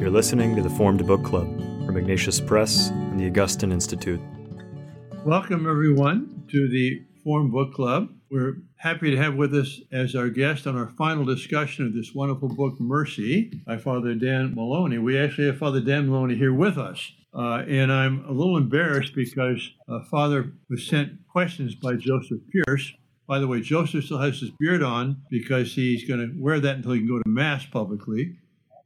You're listening to the Formed Book Club from Ignatius Press and the Augustine Institute. Welcome, everyone, to the Formed Book Club. We're happy to have with us as our guest on our final discussion of this wonderful book, Mercy, by Father Dan Moloney. We actually have Father Dan Moloney here with us. Uh, and I'm a little embarrassed because uh, Father was sent questions by Joseph Pearce. By the way, Joseph still has his beard on because he's going to wear that until he can go to Mass publicly.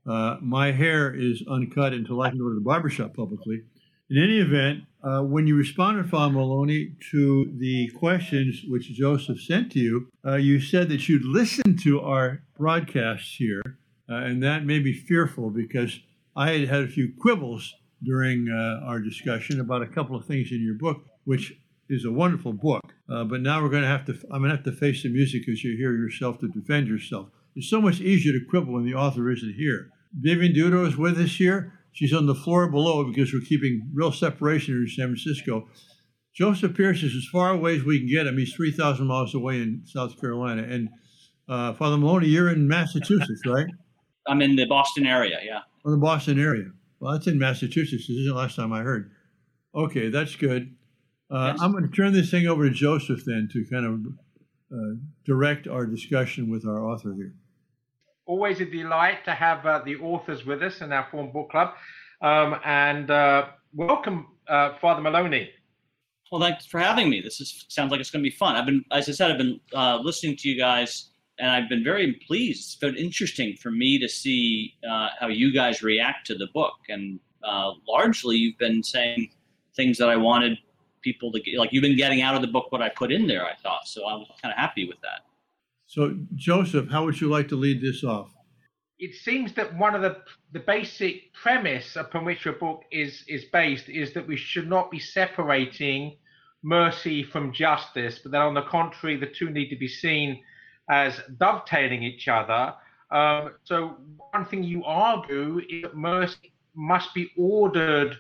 Uh, my hair is uncut until I can go to the barbershop publicly. In any event, uh, when you responded, Father Moloney, to the questions which Joseph sent to you, uh, you said that you'd listen to our broadcasts here, uh, and that made me fearful because I had had a few quibbles during uh, our discussion about a couple of things in your book, which is a wonderful book. Uh, but now we're going to have to, I'm going to have to face the music as you hear yourself to defend yourself. It's so much easier to quibble when the author isn't here. Vivian Dudro is with us here. She's on the floor below because we're keeping real separation in San Francisco. Joseph Pearce is as far away as we can get him. He's 3,000 miles away in South Carolina. And uh, Father Moloney, you're in Massachusetts, right? I'm in the Boston area, yeah. In the Boston area. Well, that's in Massachusetts. This isn't the last time I heard. Okay, that's good. Uh, yes. I'm going to turn this thing over to Joseph then to kind of uh, direct our discussion with our author here always a delight to have uh, the authors with us in our Formed Book Club. Um, and uh, welcome, uh, Father Moloney. Well, thanks for having me. This is, sounds like it's going to be fun. I've been, as I said, I've been uh, listening to you guys, and I've been very pleased. It's been interesting for me to see uh, how you guys react to the book, and uh, largely you've been saying things that I wanted people to get. Like you've been getting out of the book what I put in there. I thought so. I'm kind of happy with that. So, Joseph, how would you like to lead this off? It seems that one of the the basic premise upon which your book is is based is that we should not be separating mercy from justice, but that on the contrary, the two need to be seen as dovetailing each other. Um, so, one thing you argue is that mercy must be ordered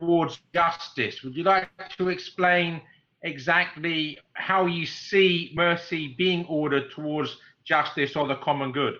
towards justice. Would you like to explain exactly how you see mercy being ordered towards justice or the common good?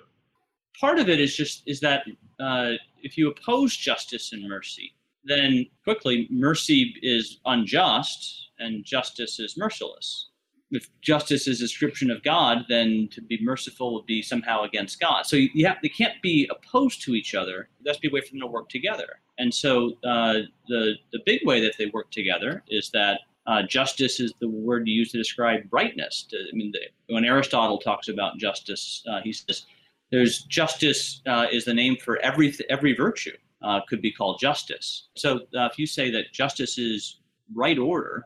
Part of it is just is that uh, if you oppose justice and mercy, then quickly mercy is unjust and justice is merciless. If justice is a description of God, then to be merciful would be somehow against God. So you have, they can't be opposed to each other. Be a way for them to work together. And so uh, the the big way that they work together is that uh, justice is the word used to describe rightness. To, I mean, the, when Aristotle talks about justice, uh, he says there's justice uh, is the name for every every virtue uh, could be called justice. So uh, if you say that justice is right order,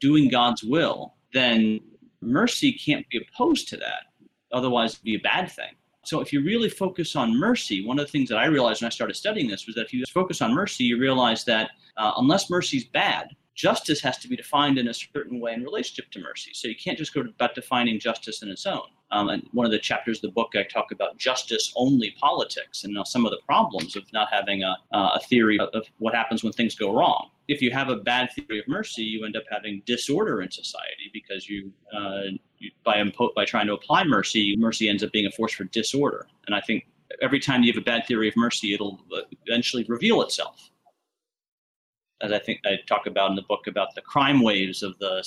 doing God's will, then mercy can't be opposed to that. Otherwise, it'd be a bad thing. So if you really focus on mercy, one of the things that I realized when I started studying this was that if you focus on mercy, you realize that uh, unless mercy's bad, justice has to be defined in a certain way in relationship to mercy. So you can't just go about defining justice in its own. Um, and one of the chapters of the book, I talk about justice only politics and some of the problems of not having a, uh, a theory of, what happens when things go wrong. If you have a bad theory of mercy, you end up having disorder in society because you, uh, you by impo- by trying to apply mercy, mercy ends up being a force for disorder. And I think every time you have a bad theory of mercy, it'll eventually reveal itself as I think I talk about in the book about the crime waves of the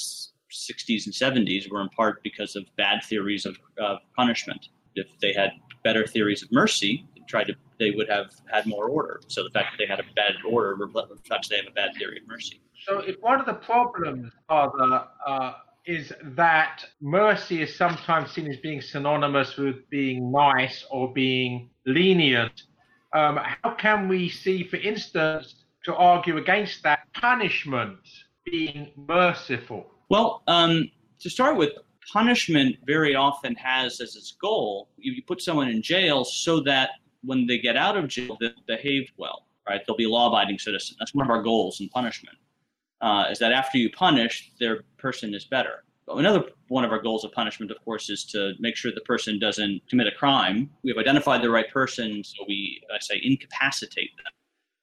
60s and 70s were in part because of bad theories of uh, punishment. If they had better theories of mercy, they tried to they would have had more order. So the fact that they had a bad order reflects they have a bad theory of mercy. So if one of the problems, Father, uh, is that mercy is sometimes seen as being synonymous with being nice or being lenient, um, how can we see, for instance, to argue against that punishment being merciful? Well, um, to start with, punishment very often has as its goal you, put someone in jail so that when they get out of jail, they behave well, right? They'll be law-abiding citizens. That's one of our goals in punishment. Uh, is that after you punish, their person is better. Another one of our goals of punishment, of course, is to make sure the person doesn't commit a crime. We have identified the right person, so we, I say, incapacitate them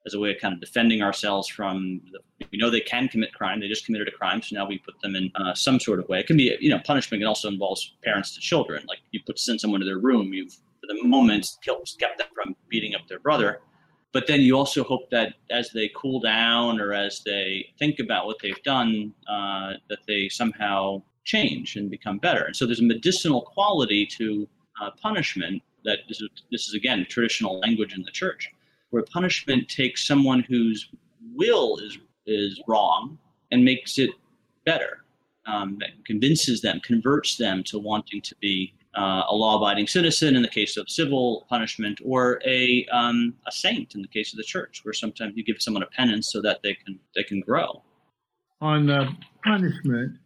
as a way of kind of defending ourselves from the, we know they can commit crime they just committed a crime so now we put them in uh, some sort of way. It can be you know punishment it also involves parents to children. Like you put send someone to their room you've for the moment kept them from beating up their brother. But then you also hope that as they cool down or as they think about what they've done, uh, that they somehow change and become better. And so there's a medicinal quality to uh, punishment that this is, this is again traditional language in the church, where punishment takes someone whose will is is wrong and makes it better, um, convinces them, converts them to wanting to be uh, a law-abiding citizen in the case of civil punishment, or a um, a saint in the case of the church, where sometimes you give someone a penance so that they can they can grow. On uh, punishment,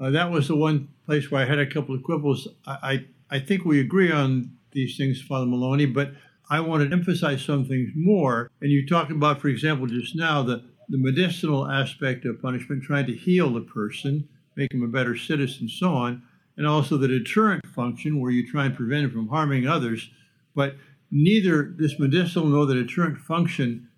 uh, that was the one place where I had a couple of quibbles. I, I, I think we agree on these things, Father Moloney, but I want to emphasize some things more. And you talked about, for example, just now, the, the medicinal aspect of punishment, trying to heal the person, make him a better citizen, so on, and also the deterrent function, where you try and prevent him from harming others. But neither this medicinal nor the deterrent function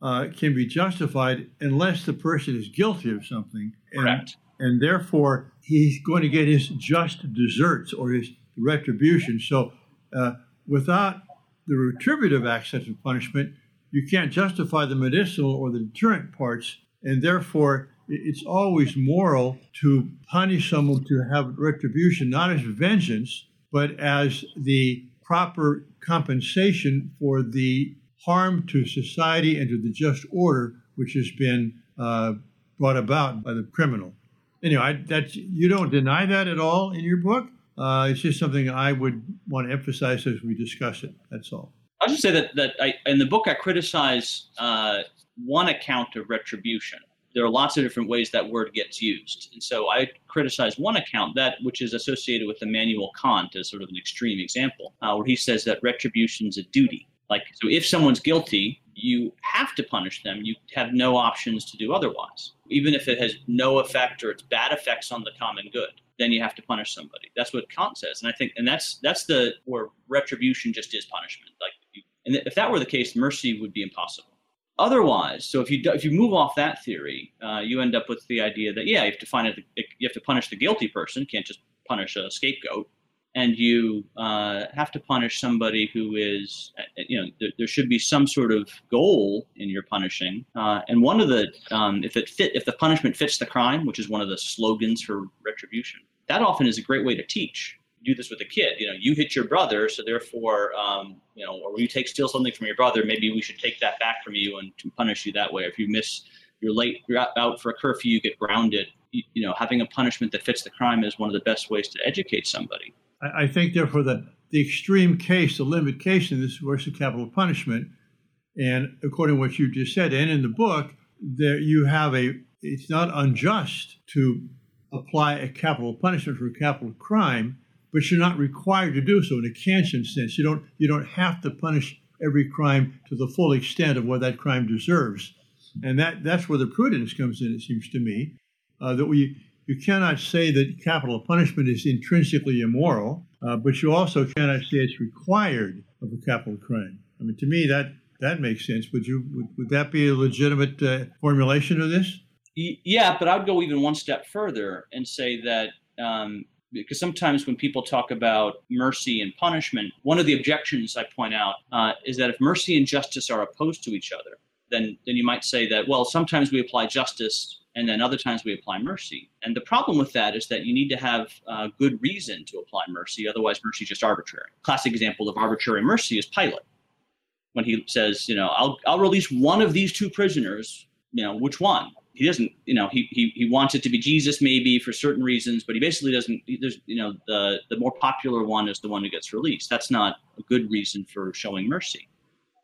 uh, can be justified unless the person is guilty of something. And, Correct. And therefore, he's going to get his just deserts or his retribution. So, uh, without the retributive aspect of punishment, you can't justify the medicinal or the deterrent parts, and therefore it's always moral to punish someone to have retribution, not as vengeance, but as the proper compensation for the harm to society and to the just order which has been uh, brought about by the criminal. Anyway, I, that's you don't deny that at all in your book. Uh, it's just something I would want to emphasize as we discuss it. That's all. I'll just say that that I, in the book I criticize uh, one account of retribution. There are lots of different ways that word gets used, and so I criticize one account that which is associated with Immanuel Kant as sort of an extreme example, uh, where he says that retribution is a duty. Like so, if someone's guilty, you have to punish them. You have no options to do otherwise, even if it has no effect or it's bad effects on the common good then you have to punish somebody. That's what Kant says, and I think, and that's that's the where retribution just is punishment. Like, and if that were the case, mercy would be impossible. Otherwise, so if you if you move off that theory, uh, you end up with the idea that yeah, you have to find it, you have to punish the guilty person. Can't just punish a scapegoat, and you uh, have to punish somebody who is uh, you know there, there, should be some sort of goal in your punishing. Uh, and one of the um, if it fit if the punishment fits the crime, which is one of the slogans for retribution, that often is a great way to teach do this with a kid. You know, you hit your brother, so therefore, um, you know, or you take steal something from your brother, maybe we should take that back from you and to punish you that way. If you miss, you're late, you're out for a curfew, you get grounded. You, you know, having a punishment that fits the crime is one of the best ways to educate somebody. I, I think, therefore, that the extreme case, the limit case in this of capital punishment, and according to what you just said, and in the book, there you have a. It's not unjust to apply a capital punishment for a capital crime but you're not required to do so in a Kantian sense. You don't you don't have to punish every crime to the full extent of what that crime deserves, and that that's where the prudence comes in. It seems to me uh, that we you cannot say that capital punishment is intrinsically immoral, uh, but you also cannot say it's required of a capital crime. I mean, to me that that makes sense. Would you would, would that be a legitimate uh, formulation of this? Yeah, but I'd go even one step further and say that um, because sometimes when people talk about mercy and punishment, one of the objections I point out uh, is that if mercy and justice are opposed to each other, then then you might say that well, sometimes we apply justice and then other times we apply mercy. And the problem with that is that you need to have uh, good reason to apply mercy, otherwise mercy is just arbitrary. Classic example of arbitrary mercy is Pilate, when he says, you know, I'll I'll release one of these two prisoners. You know, which one? he doesn't you know he, he he wants it to be jesus maybe for certain reasons but he basically doesn't there's you know the the more popular one is the one who gets released that's not a good reason for showing mercy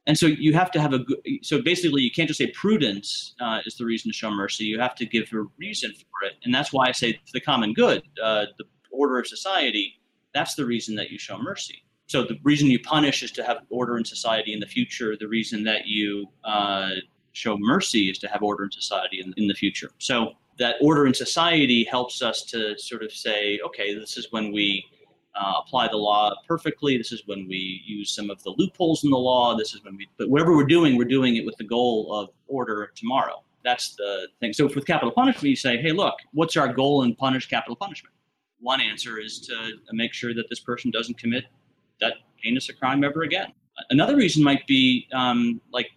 and so you have to have a good so basically you can't just say prudence uh, is the reason to show mercy. You have to give a reason for it. And that's why i say the common good uh, the order of society that's the reason that you show mercy. So the reason you punish is to have order in society in the future. The reason that you uh, show mercy is to have order in society in, in the future. So that order in society helps us to sort of say, okay, this is when we uh, apply the law perfectly. This is when we use some of the loopholes in the law. This is when we, but whatever we're doing, we're doing it with the goal of order tomorrow. That's the thing. So with capital punishment, you say, hey, look, what's our goal in punish capital punishment? One answer is to make sure that this person doesn't commit that heinous a crime ever again. Another reason might be um, like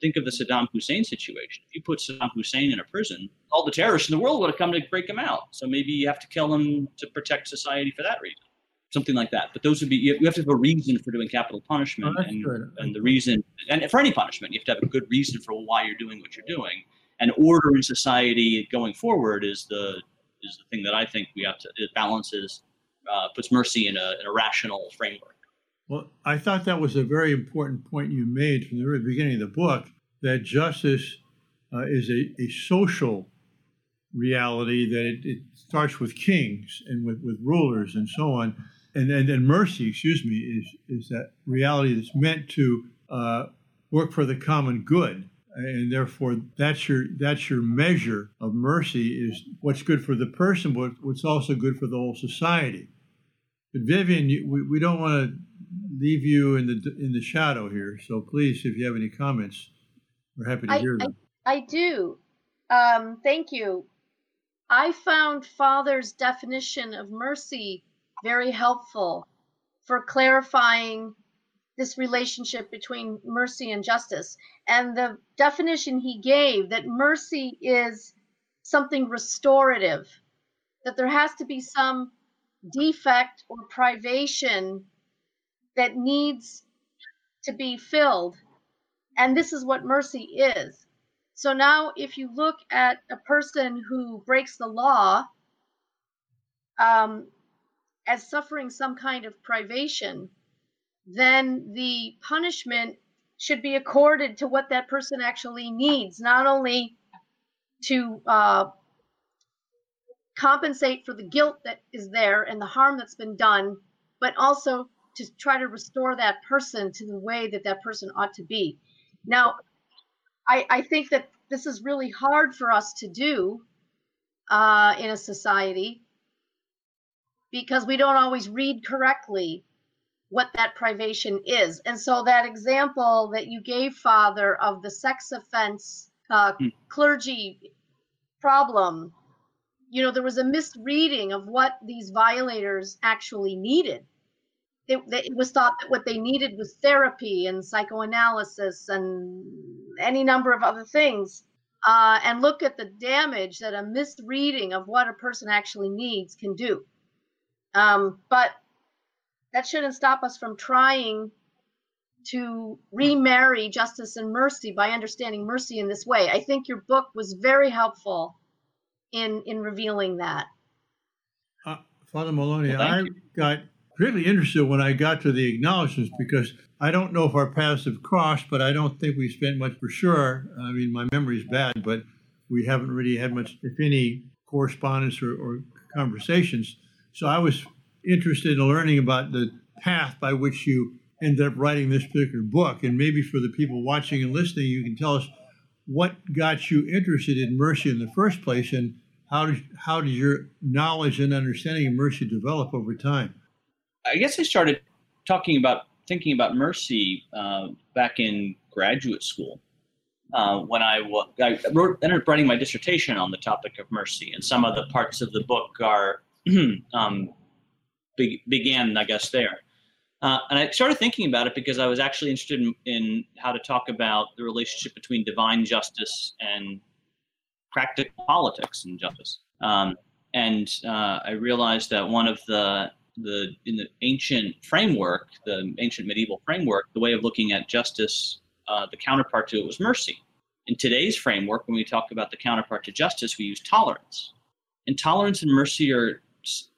think of the Saddam Hussein situation. If you put Saddam Hussein in a prison, all the terrorists in the world would have come to break him out. So maybe you have to kill him to protect society for that reason, something like that. But those would be you have to have a reason for doing capital punishment, Oh, and, good. and the reason, and for any punishment, you have to have a good reason for why you're doing what you're doing. And order in society going forward is the is the thing that I think we have to it balances, uh, puts mercy in a, in a rational framework. Well, I thought that was a very important point you made from the very beginning of the book that justice uh, is a, a social reality, that it, it starts with kings and with, with rulers and so on. And, and, and mercy, excuse me, is, is that reality that's meant to uh, work for the common good. And therefore, that's your that's your measure of mercy is what's good for the person, but what's also good for the whole society. But Vivian, you, we, we don't want to leave you in the in the shadow here. So please, if you have any comments, we're happy to I, hear I, them. I do. Um, thank you. I found Father's definition of mercy very helpful for clarifying this relationship between mercy and justice. And the definition he gave that mercy is something restorative, that there has to be some defect or privation that needs to be filled. And this is what mercy is. So now, if you look at a person who breaks the law um, as suffering some kind of privation, then the punishment should be accorded to what that person actually needs, not only to uh, compensate for the guilt that is there and the harm that's been done, but also to try to restore that person to the way that that person ought to be. Now, I, I think that this is really hard for us to do uh, in a society because we don't always read correctly what that privation is. And so that example that you gave, Father, of the sex offense uh, Hmm. clergy problem, you know, there was a misreading of what these violators actually needed. It, it was thought that what they needed was therapy and psychoanalysis and any number of other things. Uh, and look at the damage that a misreading of what a person actually needs can do. Um, but that shouldn't stop us from trying to remarry justice and mercy by understanding mercy in this way. I think your book was very helpful in in revealing that. Uh, Father Moloney, Well, I you. got greatly interested when I got to the acknowledgments because I don't know if our paths have crossed, but I don't think we spent much for sure. I mean, my memory's bad, but we haven't really had much, if any, correspondence or, or conversations. So I was interested in learning about the path by which you ended up writing this particular book. And maybe for the people watching and listening, you can tell us what got you interested in mercy in the first place and how did, how did your knowledge and understanding of mercy develop over time? I guess I started talking about thinking about mercy uh, back in graduate school uh, when I, I wrote, ended up writing my dissertation on the topic of mercy, and some of the parts of the book are um, be- began, I guess, there. Uh, and I started thinking about it because I was actually interested in, in how to talk about the relationship between divine justice and practical politics and justice. Um, and uh, I realized that one of the the in the ancient framework, the ancient medieval framework, the way of looking at justice, uh, the counterpart to it was mercy. In today's framework, when we talk about the counterpart to justice, we use tolerance. And tolerance and mercy are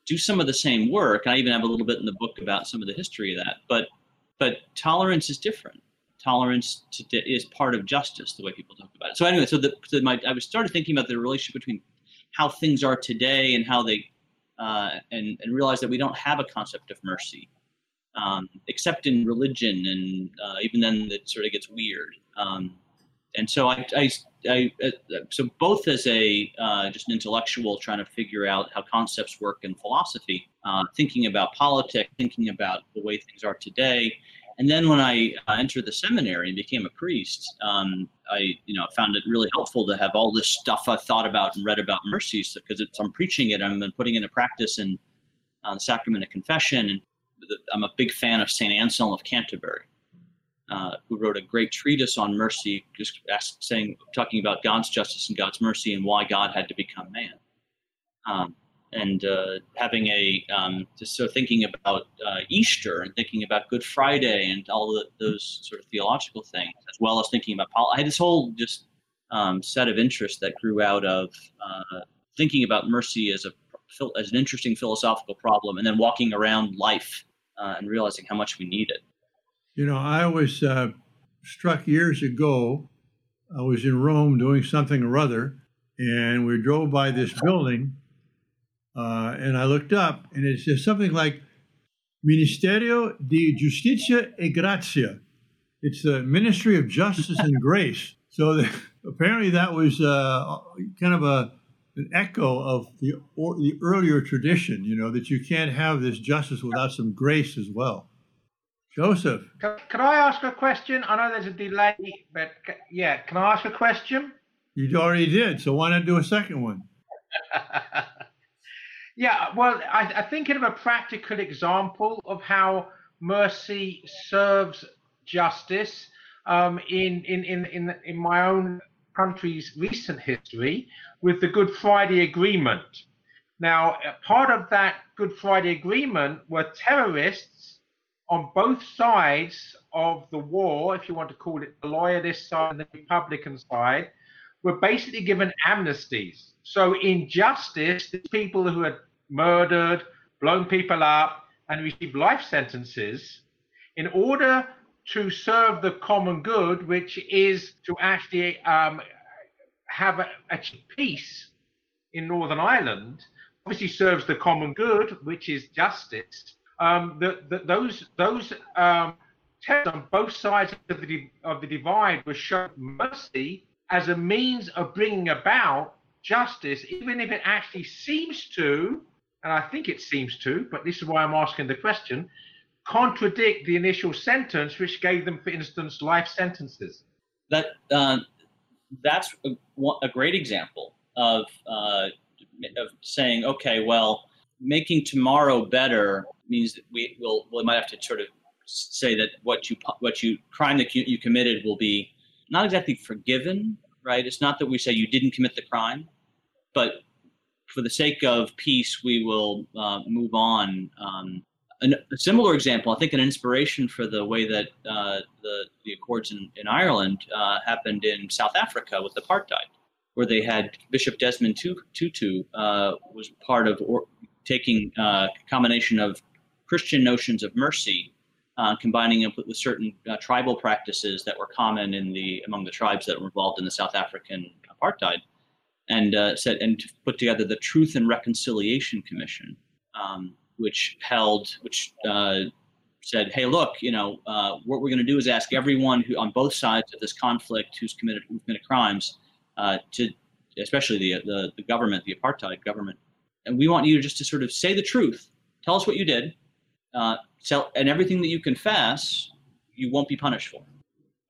do some of the same work. I even have a little bit in the book about some of the history of that. But but tolerance is different. Tolerance to, is part of justice, the way people talk about it. So anyway, so, the, so my, I was started thinking about the relationship between how things are today and how they uh, and, and realize that we don't have a concept of mercy, um, except in religion, and uh, even then it sort of gets weird. Um, and so I, I, I uh, so both as a uh, just an intellectual trying to figure out how concepts work in philosophy, uh, thinking about politics, thinking about the way things are today, and then when I uh, entered the seminary and became a priest, um, I you know found it really helpful to have all this stuff I thought about and read about mercy because it's I'm preaching it, I'm putting it into practice in uh, the sacrament of confession, and the, I'm a big fan of Saint Anselm of Canterbury. Uh, who wrote a great treatise on mercy, just saying, talking about God's justice and God's mercy and why God had to become man. Um, and uh, having a um, just so thinking about uh, Easter and thinking about Good Friday and all the, those sort of theological things, as well as thinking about. I had this whole just um, set of interests that grew out of uh, thinking about mercy as a as an interesting philosophical problem, and then walking around life uh, and realizing how much we need it. You know, I was uh, struck years ago. I was in Rome doing something or other, and we drove by this building, uh, and I looked up, and it says something like Ministerio di Giustizia e Grazia. It's the Ministry of Justice and Grace. So the, apparently that was uh, kind of a an echo of the or, the earlier tradition. You know that you can't have this justice without some grace as well. Joseph. Can, can I ask a question? I know there's a delay, but yeah, can I ask a question? You already did, so why not do a second one? yeah, well, I, I think of a practical example of how mercy serves justice um, in, in, in, in, in my own country's recent history with the Good Friday Agreement. Now, part of that Good Friday Agreement were terrorists on both sides of the war, if you want to call it the loyalist side and the Republican side, were basically given amnesties. So, in justice, the people who had murdered, blown people up, and received life sentences, in order to serve the common good, which is to actually um, have a, a peace in Northern Ireland, obviously serves the common good, which is justice um, the, the, those those um, on both sides of the of the divide were shown mercy as a means of bringing about justice, even if it actually seems to, and I think it seems to, but this is why I'm asking the question, contradict the initial sentence, which gave them, for instance, life sentences. That uh, that's a, a, great example of uh, of saying, okay, well, making tomorrow better means that we will we might have to sort of say that what you what you crime that you, committed will be not exactly forgiven, right? It's not that we say you didn't commit the crime, but for the sake of peace, we will uh, move on. Um, an, a similar example, I think, an inspiration for the way that uh, the the Accords in, in Ireland uh, happened in South Africa with apartheid, where they had Bishop Desmond Tutu uh, was part of or, taking uh, a combination of Christian notions of mercy, uh, combining it with, with certain uh, tribal practices that were common in the among the tribes that were involved in the South African apartheid, and uh, said and put together the Truth and Reconciliation Commission, um, which held which uh, said, hey, look, you know, uh, what we're going to do is ask everyone who on both sides of this conflict who's committed who's committed crimes uh, to, especially the, the the government, the apartheid government, and we want you just to sort of say the truth, tell us what you did, uh, tell, and everything that you confess, you won't be punished for.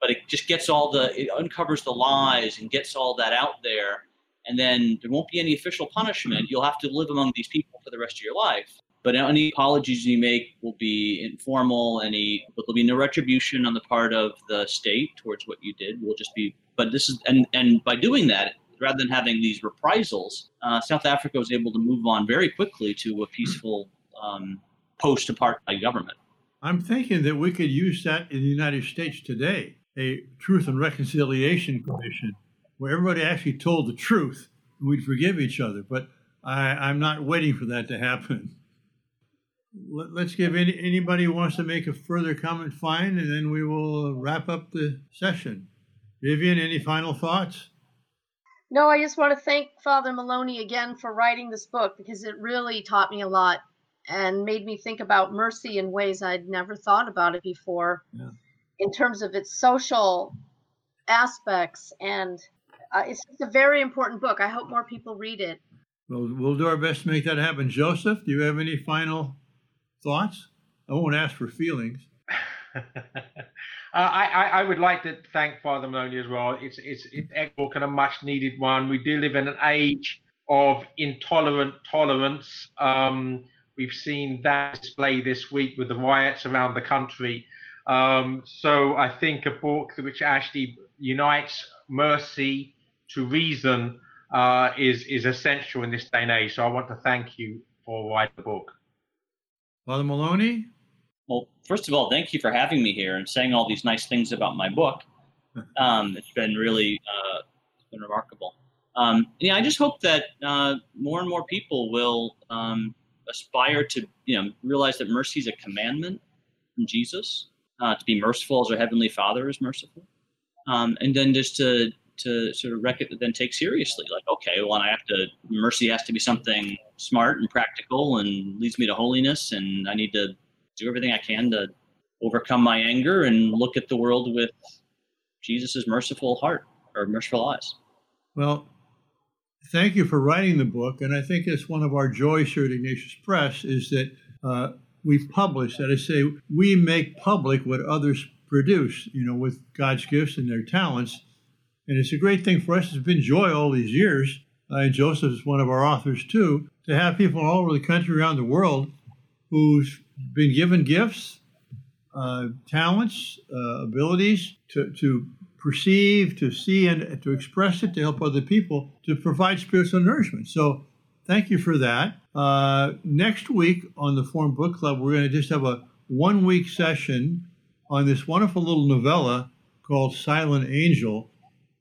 But it just gets all the, it uncovers the lies and gets all that out there, and then there won't be any official punishment. You'll have to live among these people for the rest of your life. But any apologies you make will be informal. Any, but there'll be no retribution on the part of the state towards what you did. We'll just be, but this is, and and by doing that, rather than having these reprisals, uh, South Africa was able to move on very quickly to a peaceful um, post apartheid government. I'm thinking that we could use that in the United States today a Truth and Reconciliation Commission where everybody actually told the truth and we'd forgive each other. But I, am not waiting for that to happen. Let, us give any, anybody who wants to make a further comment, fine, and then we will wrap up the session. Vivian, any final thoughts? No, I just want to thank Father Moloney again for writing this book because it really taught me a lot and made me think about mercy in ways I'd never thought about it before yeah. in terms of its social aspects. And uh, it's a very important book. I hope more people read it. Well, we'll do our best to make that happen. Joseph, do you have any final thoughts? I won't ask for feelings. Uh, I, I, would like to thank Father Moloney as well. It's it's it's and a much needed one. We do live in an age of intolerant tolerance. Um, we've seen that display this week with the riots around the country. Um, so I think a book which actually unites mercy to reason uh, is is essential in this day and age. So I want to thank you for writing the book. Father Moloney? Well, first of all, thank you for having me here and saying all these nice things about my book. Um, it's been really uh, it's been remarkable. Um, yeah, I just hope that uh, more and more people will um, aspire to, you know, realize that mercy is a commandment from Jesus uh, to be merciful as our heavenly Father is merciful, um, and then just to to sort of rec- then take seriously, like, okay, well, I have to mercy has to be something smart and practical and leads me to holiness, and I need to do everything I can to overcome my anger and look at the world with Jesus' merciful heart or merciful eyes. Well, thank you for writing the book, and I think it's one of our joys here at Ignatius Press is that uh, we publish. That is, say, we make public what others produce. You know, with God's gifts and their talents, and it's a great thing for us. It's been joy all these years. Uh, and Joseph is one of our authors too. To have people all over the country, around the world, who's been given gifts, uh, talents, uh, abilities to, to perceive, to see, and to express it to help other people to provide spiritual nourishment. So, thank you for that. Uh, next week on the Formed Book Club, we're going to just have a one week session on this wonderful little novella called Silent Angel,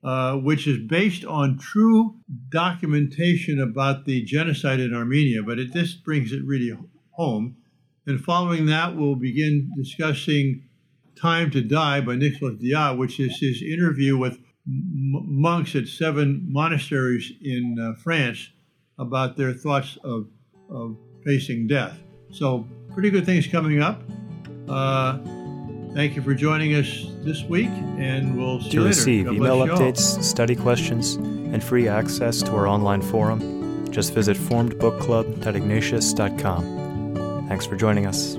uh, which is based on true documentation about the genocide in Armenia, but it, this brings it really home. And following that, we'll begin discussing Time to Die by Nicolas Diat, which is his interview with m- monks at seven monasteries in uh, France about their thoughts of, of facing death. So, pretty good things coming up. Uh, thank you for joining us this week, and we'll see to you later. To receive God email bless you all. updates, study questions, and free access to our online forum, just visit formedbookclub.ignatius.com. Thanks for joining us.